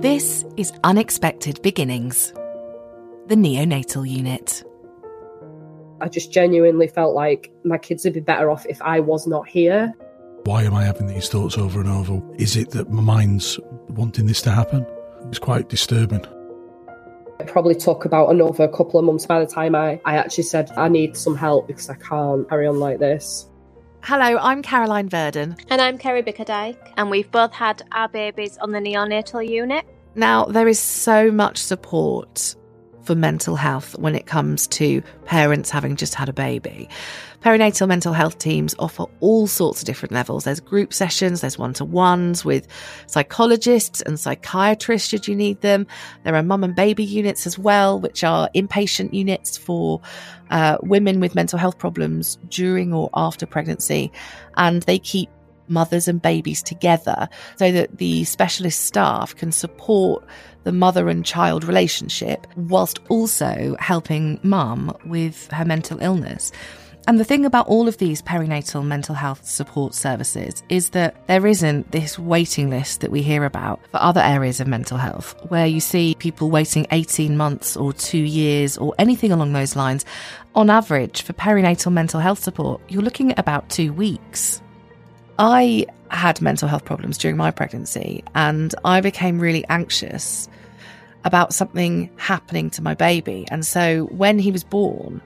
This is Unexpected Beginnings, the neonatal unit. I just genuinely felt like my kids would be better off if I was not here. Why am I having these thoughts over and over? Is it that my mind's wanting this to happen? It's quite disturbing. It probably took about another couple of months by the time I, I actually said, I need some help because I can't carry on like this. Hello, I'm Caroline Verdon. And I'm Kerry Bickerdike, and we've both had our babies on the neonatal unit. Now, there is so much support for mental health when it comes to parents having just had a baby. Perinatal mental health teams offer all sorts of different levels. There's group sessions, there's one to ones with psychologists and psychiatrists should you need them. There are mum and baby units as well, which are inpatient units for uh, women with mental health problems during or after pregnancy. And they keep mothers and babies together so that the specialist staff can support the mother and child relationship whilst also helping mum with her mental illness. And the thing about all of these perinatal mental health support services is that there isn't this waiting list that we hear about for other areas of mental health, where you see people waiting 18 months or two years or anything along those lines. On average, for perinatal mental health support, you're looking at about two weeks. I had mental health problems during my pregnancy and I became really anxious about something happening to my baby. And so when he was born,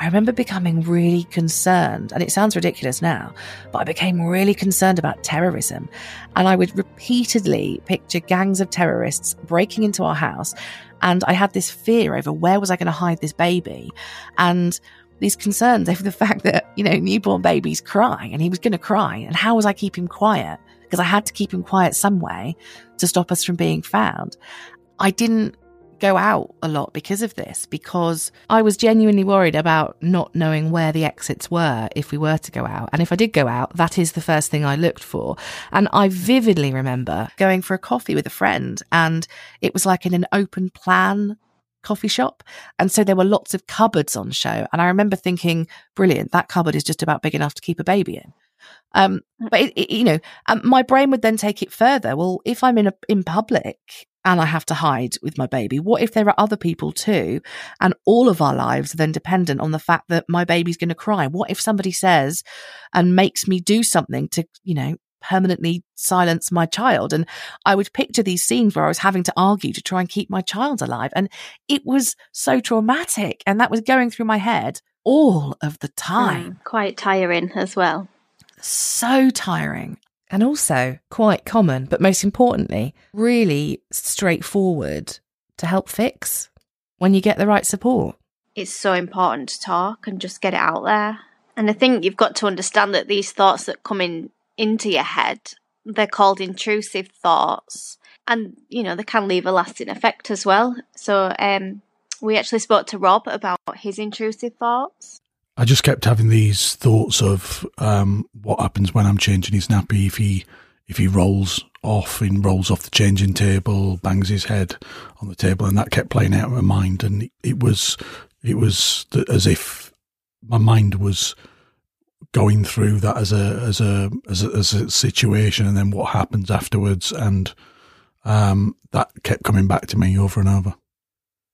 I remember becoming really concerned, and it sounds ridiculous now, but I became really concerned about terrorism. And I would repeatedly picture gangs of terrorists breaking into our house. And I had this fear over where was I going to hide this baby? And these concerns over the fact that, you know, newborn babies cry and he was going to cry. And how was I keep him quiet? Because I had to keep him quiet some way to stop us from being found. I didn't go out a lot because of this, because I was genuinely worried about not knowing where the exits were if we were to go out. And if I did go out, that is the first thing I looked for. And I vividly remember going for a coffee with a friend, and it was like in an open plan coffee shop. And so there were lots of cupboards on show. And I remember thinking, brilliant, that cupboard is just about big enough to keep a baby in. Um, mm. but it, it, you know, um, my brain would then take it further. Well, if I'm in a, in public and I have to hide with my baby? What if there are other people too? And all of our lives are then dependent on the fact that my baby's going to cry. What if somebody says and makes me do something to, you know, permanently silence my child? And I would picture these scenes where I was having to argue to try and keep my child alive. And it was so traumatic. And that was going through my head all of the time. Mm, quite tiring as well. So tiring and also quite common, but most importantly, really straightforward to help fix when you get the right support. It's so important to talk and just get it out there. And I think you've got to understand that these thoughts that come in into your head, they're called intrusive thoughts. And, you know, they can leave a lasting effect as well. So um, we actually spoke to Rob about his intrusive thoughts. I just kept having these thoughts of um, what happens when I'm changing his nappy if he if he rolls off and rolls off the changing table, bangs his head on the table, and that kept playing out in my mind. And it was it was as if my mind was going through that as a as a as a, as a situation, and then what happens afterwards, and um, that kept coming back to me over and over.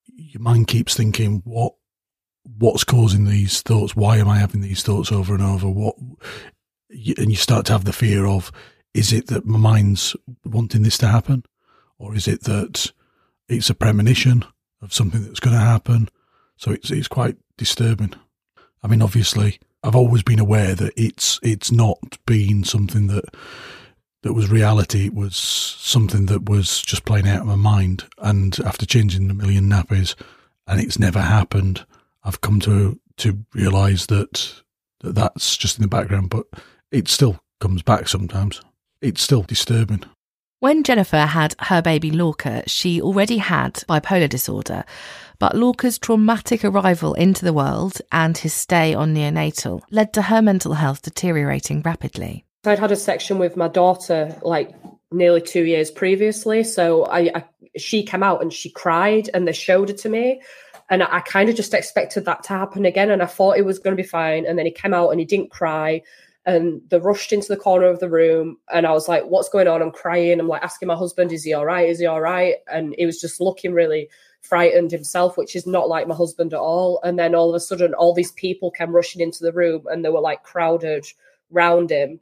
Your mind keeps thinking, what what's causing these thoughts? Why am I having these thoughts over and over? What, and you start to have the fear of, is it that my mind's wanting this to happen? Or is it that it's a premonition of something that's going to happen? So it's, it's quite disturbing. I mean, obviously, I've always been aware that it's, it's not been something that, that was reality. It was something that was just playing out of my mind. And after changing a million nappies, and it's never happened, I've come to to realise that, that that's just in the background, but it still comes back sometimes. It's still disturbing. When Jennifer had her baby Lorca, she already had bipolar disorder, but Lorca's traumatic arrival into the world and his stay on neonatal led to her mental health deteriorating rapidly. I'd had a section with my daughter like nearly two years previously, so I, I she came out and she cried, and they showed it to me, and I, kind of just expected that to happen again. And I thought it was going to be fine. And then he came out and he didn't cry. And they rushed into the corner of the room and i was like what's going on? I'm crying. I'm like asking my husband is he all right? Is he all right? And he was just looking really frightened himself which is not like my husband at all. And then all of a sudden all these people came rushing into the room and they were like crowded round him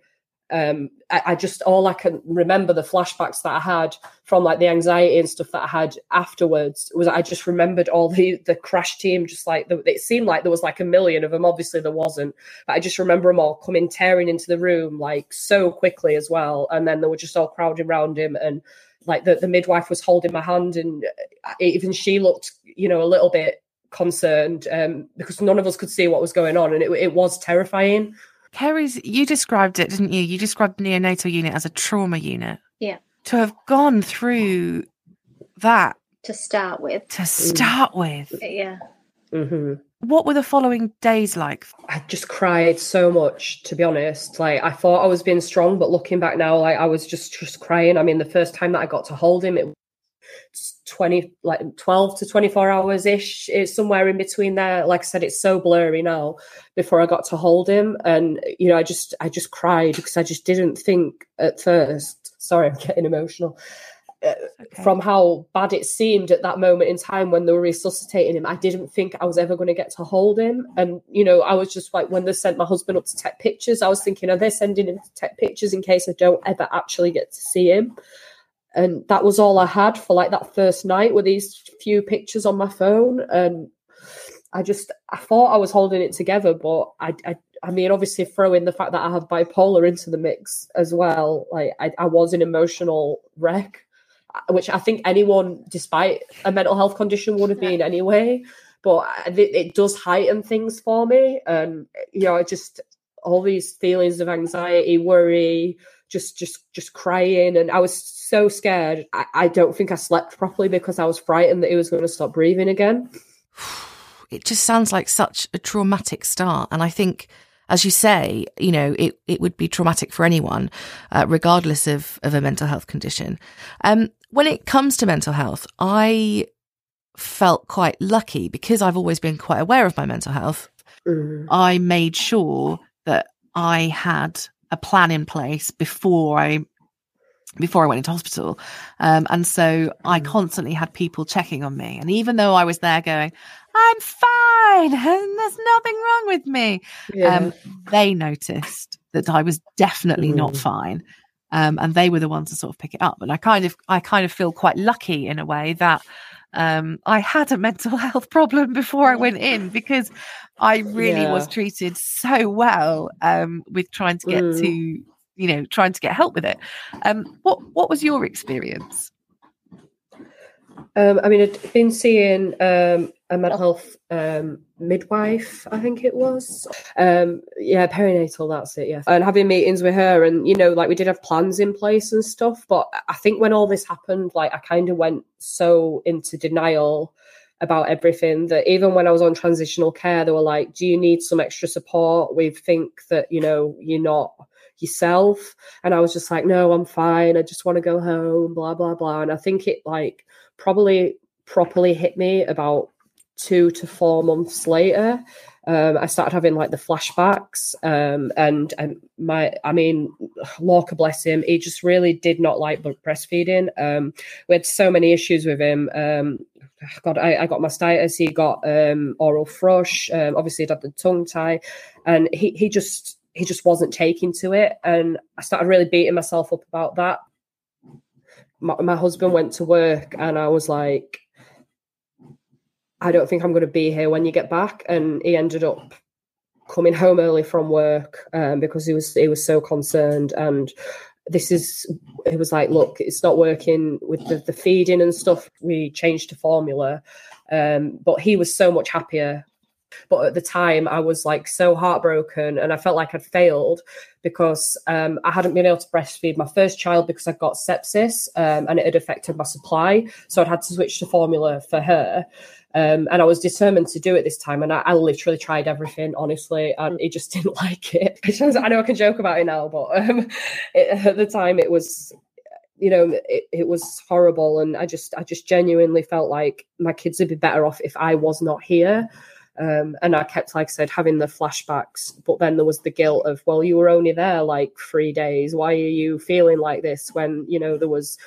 um, I, I, just all I can remember the flashbacks that I had from like the anxiety and stuff that I had afterwards was I just remembered all the the crash team just like the, it seemed like there was like a million of them obviously there wasn't but I just remember them all coming tearing into the room like so quickly as well. And then they were just all crowding around him and like the, the midwife was holding my hand and uh, even she looked you know a little bit concerned um, because none of us could see what was going on and it, it was terrifying Kerry's, you described it, didn't you? You described the neonatal unit as a trauma unit. Yeah. To have gone through that. To start with. To start mm. with. Yeah. Mm-hmm. What were the following days like? I just cried so much, to be honest. Like I thought I was being strong, but looking back now, like I was just just crying. I mean, the first time that I got to hold him, it 20 like 12 to 24 hours ish it's somewhere in between there. Like i said it's so blurry now before i got to hold him. And you know i just i just cried because i just didn't think at first sorry i'm getting emotional uh, okay. from how bad it seemed at that moment in time when they were resuscitating him. I didn't think i was ever going to get to hold him. And you know i was just like when they sent my husband up to take pictures i was thinking are they sending him to take pictures in case i don't ever actually get to see him and that was all I had for like that first night with these few pictures on my phone. And I just I thought I was holding it together, but I I, I mean obviously throw in the fact that I have bipolar into the mix as well. Like I, I was an emotional wreck, uh, which I think anyone, despite a mental health condition, would have been anyway. But it, it does heighten things for me, and you know, I just all these feelings of anxiety, worry, just just just crying. And i was so scared. I, I don't think i slept properly because i was frightened that he was going to stop breathing again. It just sounds like such a traumatic start. And i think as you say you know it, it would be traumatic for anyone uh, regardless of of a mental health condition. Um when it comes to mental health i felt quite lucky because i've always been quite aware of my mental health. Mm. i made sure that i had a plan in place before I before I went into hospital. Um, and so I mm. constantly had people checking on me. And even though I was there going, I'm fine and there's nothing wrong with me, yeah. um, they noticed that I was definitely mm. not fine. Um, and they were the ones to sort of pick it up. And I kind of, I kind of feel quite lucky in a way that um, I had a mental health problem before I went in because I really yeah. was treated so well um, with trying to get mm. to, you know, trying to get help with it. Um, what what was your experience? Um, I mean, I'd been seeing um, a mental health um, midwife, I think it was. Um, yeah, perinatal, that's it, yeah. And having meetings with her, and, you know, like we did have plans in place and stuff. But I think when all this happened, like I kind of went so into denial about everything that even when I was on transitional care, they were like, Do you need some extra support? We think that, you know, you're not yourself. And I was just like, No, I'm fine. I just want to go home, blah, blah, blah. And I think it like probably properly hit me about two to four months later. Um, I started having like the flashbacks, um, and, and my, I mean, Lorca bless him, he just really did not like breastfeeding. Um, we had so many issues with him. Um, God, I, I got mastitis. He got um, oral thrush. Um, obviously, he had the tongue tie, and he he just he just wasn't taking to it. And I started really beating myself up about that. My, my husband went to work, and I was like, I don't think I'm going to be here when you get back. And he ended up coming home early from work um, because he was he was so concerned. And this is it was like, look, it's not working with the, the feeding and stuff. We changed to formula, um, but he was so much happier. But at the time, I was like so heartbroken, and I felt like I'd failed because um, I hadn't been able to breastfeed my first child because I got sepsis um, and it had affected my supply. So I'd had to switch to formula for her. Um, and I was determined to do it this time. And I, I literally tried everything, honestly, and he just didn't like it. I know I can joke about it now, but um, it, at the time it was, you know, it, it was horrible. And I just, I just genuinely felt like my kids would be better off if I was not here. Um, and I kept, like I said, having the flashbacks. But then there was the guilt of, well, you were only there like three days. Why are you feeling like this when, you know, there was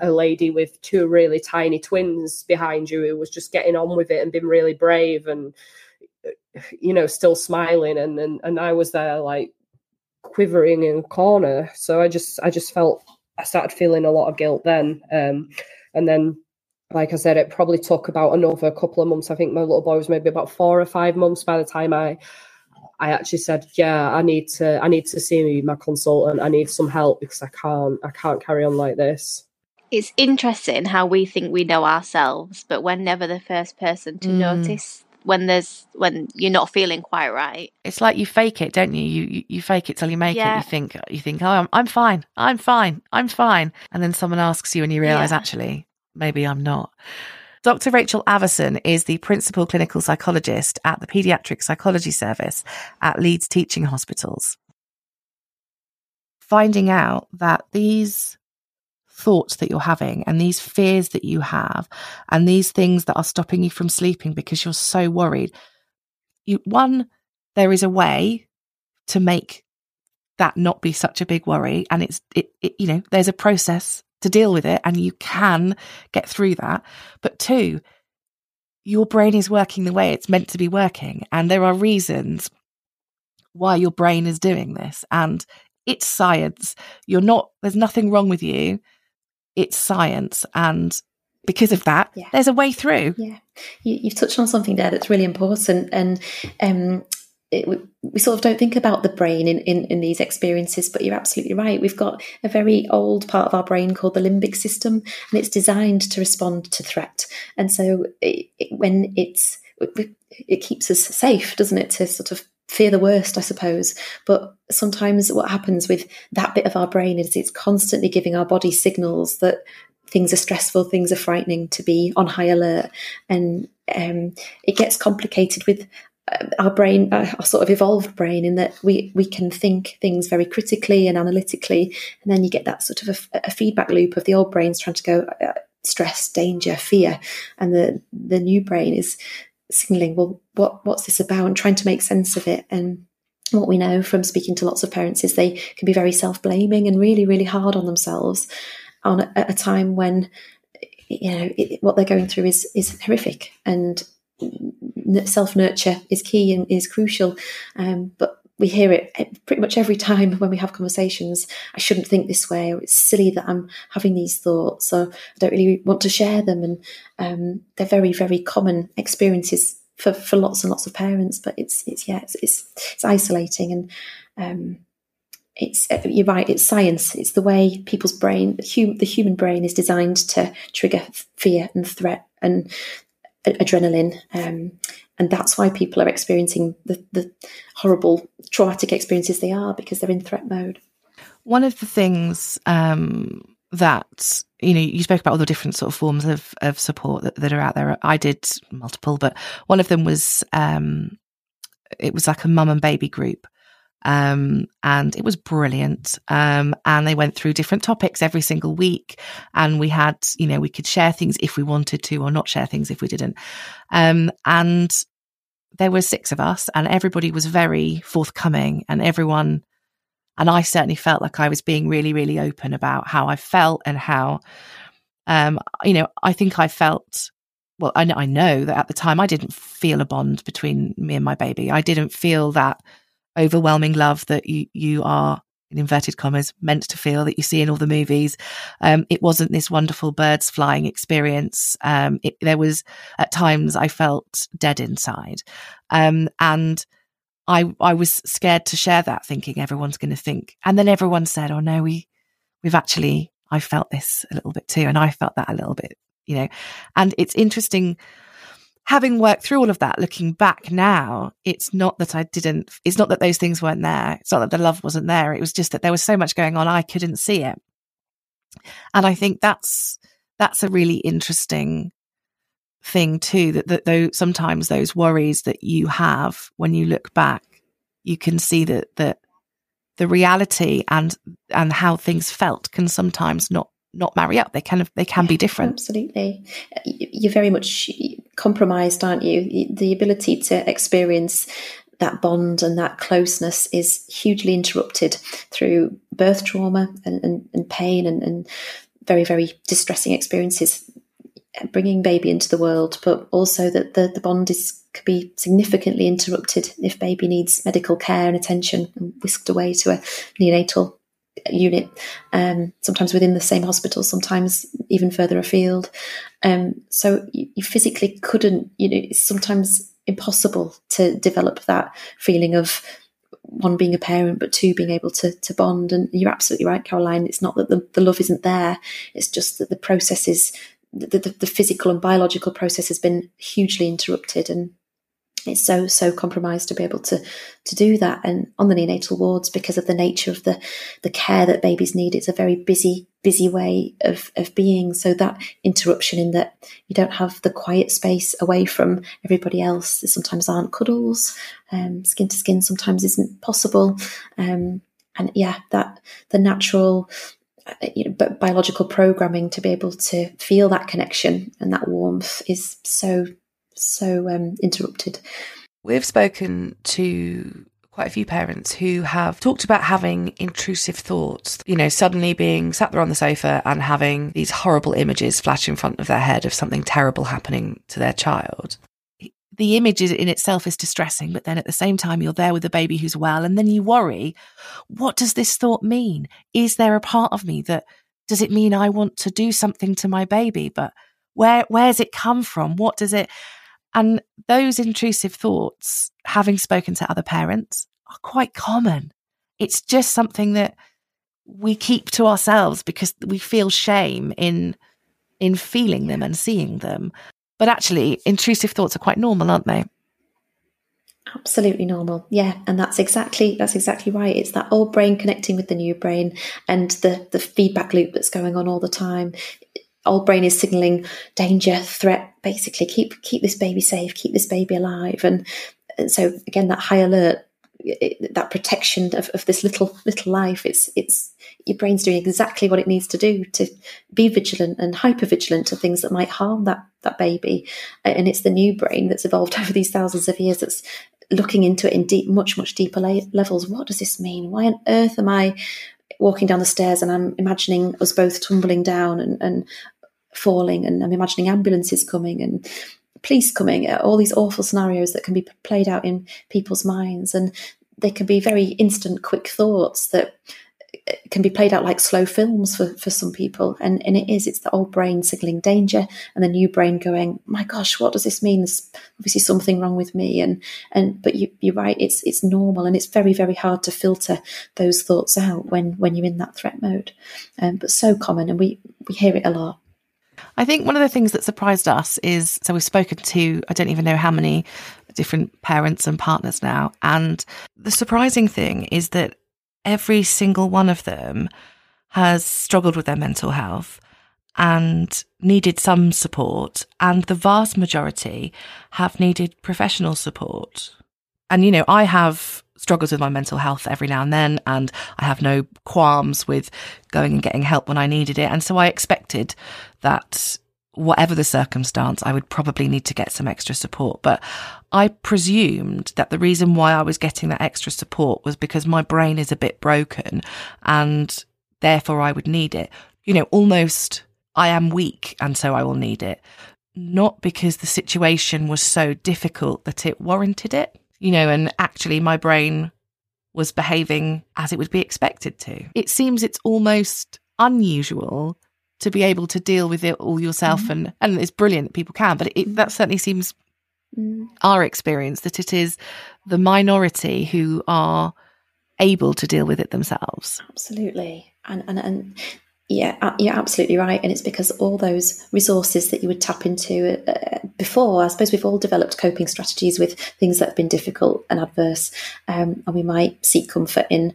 a lady with two really tiny twins behind you who was just getting on with it and being really brave and, you know, still smiling. And, and, and I was there like quivering in a corner. So I just, I just felt, I started feeling a lot of guilt then. Um, and then like I said, it probably took about another couple of months. I think my little boy was maybe about four or five months by the time I I actually said, Yeah, I need to I need to see my consultant. I need some help because I can't I can't carry on like this. It's interesting how we think we know ourselves, but we're never the first person to mm. notice when there's when you're not feeling quite right. It's like you fake it, don't you? You you, you fake it till you make yeah. it. You think you think, oh, I'm, I'm fine, I'm fine, I'm fine, and then someone asks you, and you realise yeah. actually maybe I'm not. Dr. Rachel Averson is the principal clinical psychologist at the Paediatric Psychology Service at Leeds Teaching Hospitals. Finding out that these thoughts that you're having and these fears that you have and these things that are stopping you from sleeping because you're so worried, you, one, there is a way to make that not be such a big worry and it's it, it, you know there's a process to deal with it and you can get through that. But two, your brain is working the way it's meant to be working. And there are reasons why your brain is doing this. And it's science. You're not, there's nothing wrong with you. It's science. And because of that, yeah. there's a way through. Yeah. You, have touched on something there that's really important. And um, it, we sort of don't think about the brain in, in, in, these experiences, but you're absolutely right. We've got a very old part of our brain called the limbic system, and it's designed to respond to threat. And so it, it, when it's, it keeps us safe, doesn't it, to sort of fear the worst, I suppose. But sometimes what happens with that bit of our brain is it's constantly giving our body signals that things are stressful, things are frightening, to be on high alert. And um, it gets complicated with our brain, our sort of evolved brain, in that we we can think things very critically and analytically, and then you get that sort of a, a feedback loop of the old brain's trying to go uh, stress, danger, fear, and the the new brain is signaling, well, what what's this about, and trying to make sense of it. And what we know from speaking to lots of parents is they can be very self blaming and really really hard on themselves on a, a time when you know it, what they're going through is is horrific and self nurture is key and is crucial. Um, but we hear it pretty much every time when we have conversations. I shouldn't think this way, or it's silly that I'm having these thoughts, so I don't really want to share them. And um, they're very, very common experiences for, for lots and lots of parents. But it's it's yeah, it's it's, it's isolating and. Um, it's you're right. It's science. It's the way people's brain, the, the human brain, is designed to trigger fear and threat, and adrenaline. Um, and that's why people are experiencing the, the horrible traumatic experiences they are because they're in threat mode. One of the things um, that you know you spoke about all the different sort of forms of of support that, that are out there. I did multiple, but one of them was um, it was like a mum and baby group um, and it was brilliant. Um, and they went through different topics every single week. And we had, you know, we could share things if we wanted to or not share things if we didn't. Um, and there were six of us and everybody was very forthcoming and everyone, and I certainly felt like I was being really, really open about how I felt and how, um, you know, I think I felt well, I know, I know that at the time I didn't feel a bond between me and my baby. I didn't feel that overwhelming love that you you are in inverted commas meant to feel that you see in all the movies. Um, it wasn't this wonderful birds flying experience. Um, it, there was at times I felt dead inside, um, and I I was scared to share that, thinking everyone's going to think. And then everyone said, "Oh no, we we've actually I felt this a little bit too, and I felt that a little bit." You know, and it's interesting having worked through all of that, looking back now, it's not that I didn't, it's not that those things weren't there. It's not that the love wasn't there. It was just that there was so much going on, I couldn't see it. And I think that's, that's a really interesting thing too, that, that though sometimes those worries that you have when you look back, you can see that, that the reality and, and how things felt can sometimes not not marry up. They kind of they can yeah, be different. Absolutely, you're very much compromised, aren't you? The ability to experience that bond and that closeness is hugely interrupted through birth trauma and, and, and pain and, and very, very distressing experiences bringing baby into the world, but also that the, the bond is could be significantly interrupted if baby needs medical care and attention and whisked away to a neonatal unit, um, sometimes within the same hospital, sometimes even further afield. Um, so you, you, physically couldn't, you know, it's sometimes impossible to develop that feeling of one being a parent, but two being able to to bond. And you're absolutely right, Caroline. It's not that the, the love isn't there; it's just that the process is the, the, the physical and biological process has been hugely interrupted, and it's so so compromised to be able to to do that and on the neonatal wards because of the nature of the the care that babies need. It's a very busy busy way of of being. So that interruption in that you don't have the quiet space away from everybody else. There sometimes aren't cuddles. Um, skin to skin sometimes isn't possible. Um, and yeah that the natural uh, you know, biological programming to be able to feel that connection and that warmth is so so um, interrupted. We've spoken to quite a few parents who have talked about having intrusive thoughts, you know, suddenly being sat there on the sofa and having these horrible images flash in front of their head of something terrible happening to their child. The image in itself is distressing, but then at the same time, you're there with a baby who's well, and then you worry, what does this thought mean? Is there a part of me that does it mean I want to do something to my baby? But where where's it come from? What does it and those intrusive thoughts, having spoken to other parents, are quite common. It's just something that we keep to ourselves because we feel shame in in feeling them and seeing them. But actually, intrusive thoughts are quite normal, aren't they? Absolutely normal. Yeah, and that's exactly that's exactly right. It's that old brain connecting with the new brain and the the feedback loop that's going on all the time old brain is signaling danger, threat, basically keep keep this baby safe, keep this baby alive, and, and so again that high alert, it, that protection of, of this little little life. It's it's your brain's doing exactly what it needs to do to be vigilant and hyper vigilant to things that might harm that that baby, and it's the new brain that's evolved over these thousands of years that's looking into it in deep, much much deeper la- levels. What does this mean? Why on earth am I? Walking down the stairs and I'm imagining us both tumbling down and, and falling, and I'm imagining ambulances coming and police coming, uh, all these awful scenarios that can be played out in people's minds. And they can be very instant, quick thoughts that can be played out like slow films for, for some people. And, and it is, it's the old brain signaling danger and the new brain going, my gosh, what does this mean? There's obviously something wrong with me. And, and, but you, you're right. It's, it's normal and it's very, very hard to filter those thoughts out when, when you're in that threat mode. Um, but so common and we, we hear it a lot. I think one of the things that surprised us is so we've spoken to, I don't even know how many different parents and partners now. And the surprising thing is that every single one of them has struggled with their mental health and needed some support. And the vast majority have needed professional support. And, you know, I have struggles with my mental health every now and then, and I have no qualms with going and getting help when I needed it. And so I expected that whatever the circumstance, I would probably need to get some extra support. But I presumed that the reason why I was getting that extra support was because my brain is a bit broken and therefore I would need it. You know, almost I am weak and so I will need it. Not because the situation was so difficult that it warranted it you know, and actually my brain was behaving as it would be expected to. It seems it's almost unusual to be able to deal with it all yourself mm. and and it's brilliant that people can but it, that certainly seems mm. our experience that it is the minority who are able to deal with it themselves absolutely and and, and yeah, you're absolutely right. And it's because all those resources that you would tap into uh, before, I suppose we've all developed coping strategies with things that have been difficult and adverse. Um, and we might seek comfort in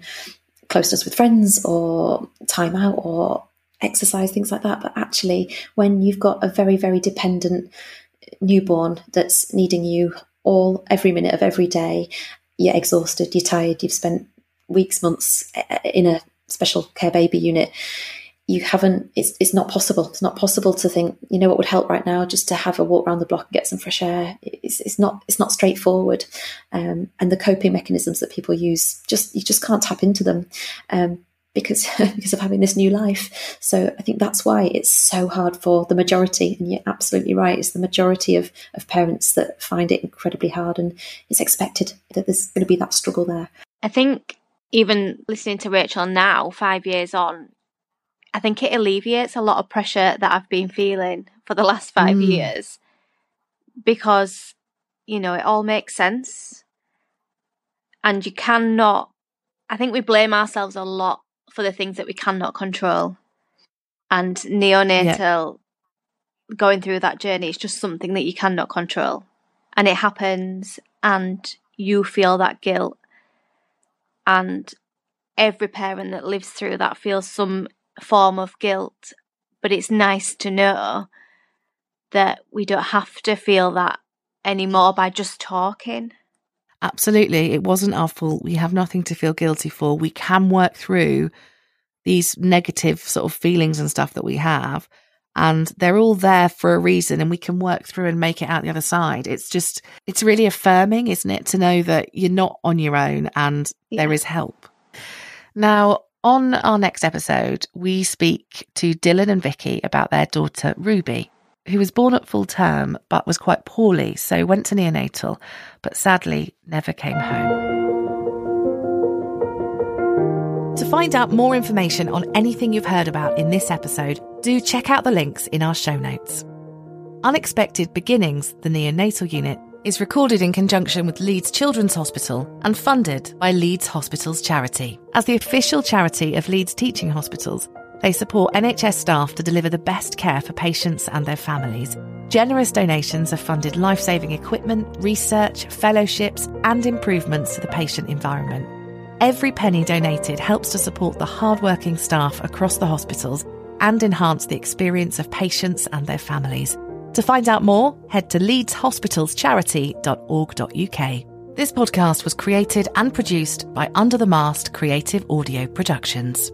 closeness with friends or time out or exercise, things like that. But actually, when you've got a very, very dependent newborn that's needing you all, every minute of every day, you're exhausted, you're tired, you've spent weeks, months uh, in a special care baby unit you haven't it's it's not possible. It's not possible to think you know what would help right now? Just to have a walk around the block and get some fresh air. It's, it's not it's not straightforward. Um, and the coping mechanisms that people use just you just can't tap into them. Um, because because of having this new life so i think that's why it's so hard for the majority and you're absolutely right it's the majority of of parents that find it incredibly hard and it's expected that there's going to be that struggle there i think even listening to rachel now 5 years on I think it alleviates a lot of pressure that I've been feeling for the last five mm. years because, you know, it all makes sense. And you cannot, I think we blame ourselves a lot for the things that we cannot control. And neonatal yeah. going through that journey is just something that you cannot control. And it happens, and you feel that guilt. And every parent that lives through that feels some form of guilt, but it's nice to know that we don't have to feel that anymore by just talking. Absolutely. It wasn't our fault. We have nothing to feel guilty for. We can work through these negative sort of feelings and stuff that we have. And they're all there for a reason, and we can work through and make it out the other side. It's just, it's really affirming, isn't it, to know that you're not on your own and yeah. there is help. Now, on our next episode, we speak to Dylan and Vicky about their daughter Ruby, who was born at full term but was quite poorly, so went to neonatal, but sadly never came home. To find out more information on anything you've heard about in this episode, do check out the links in our show notes. Unexpected Beginnings, the neonatal unit, is recorded in conjunction with Leeds Children's Hospital and funded by Leeds Hospitals Charity. As the official charity of Leeds Teaching Hospitals, they support NHS staff to deliver the best care for patients and their families. Generous donations have funded life saving equipment, research, fellowships, and improvements to the patient environment. Every penny donated helps to support the hardworking staff across the hospitals and enhance the experience of patients and their families. To find out more, head to leedshospitalscharity.org.uk. This podcast was created and produced by Under the Mast Creative Audio Productions.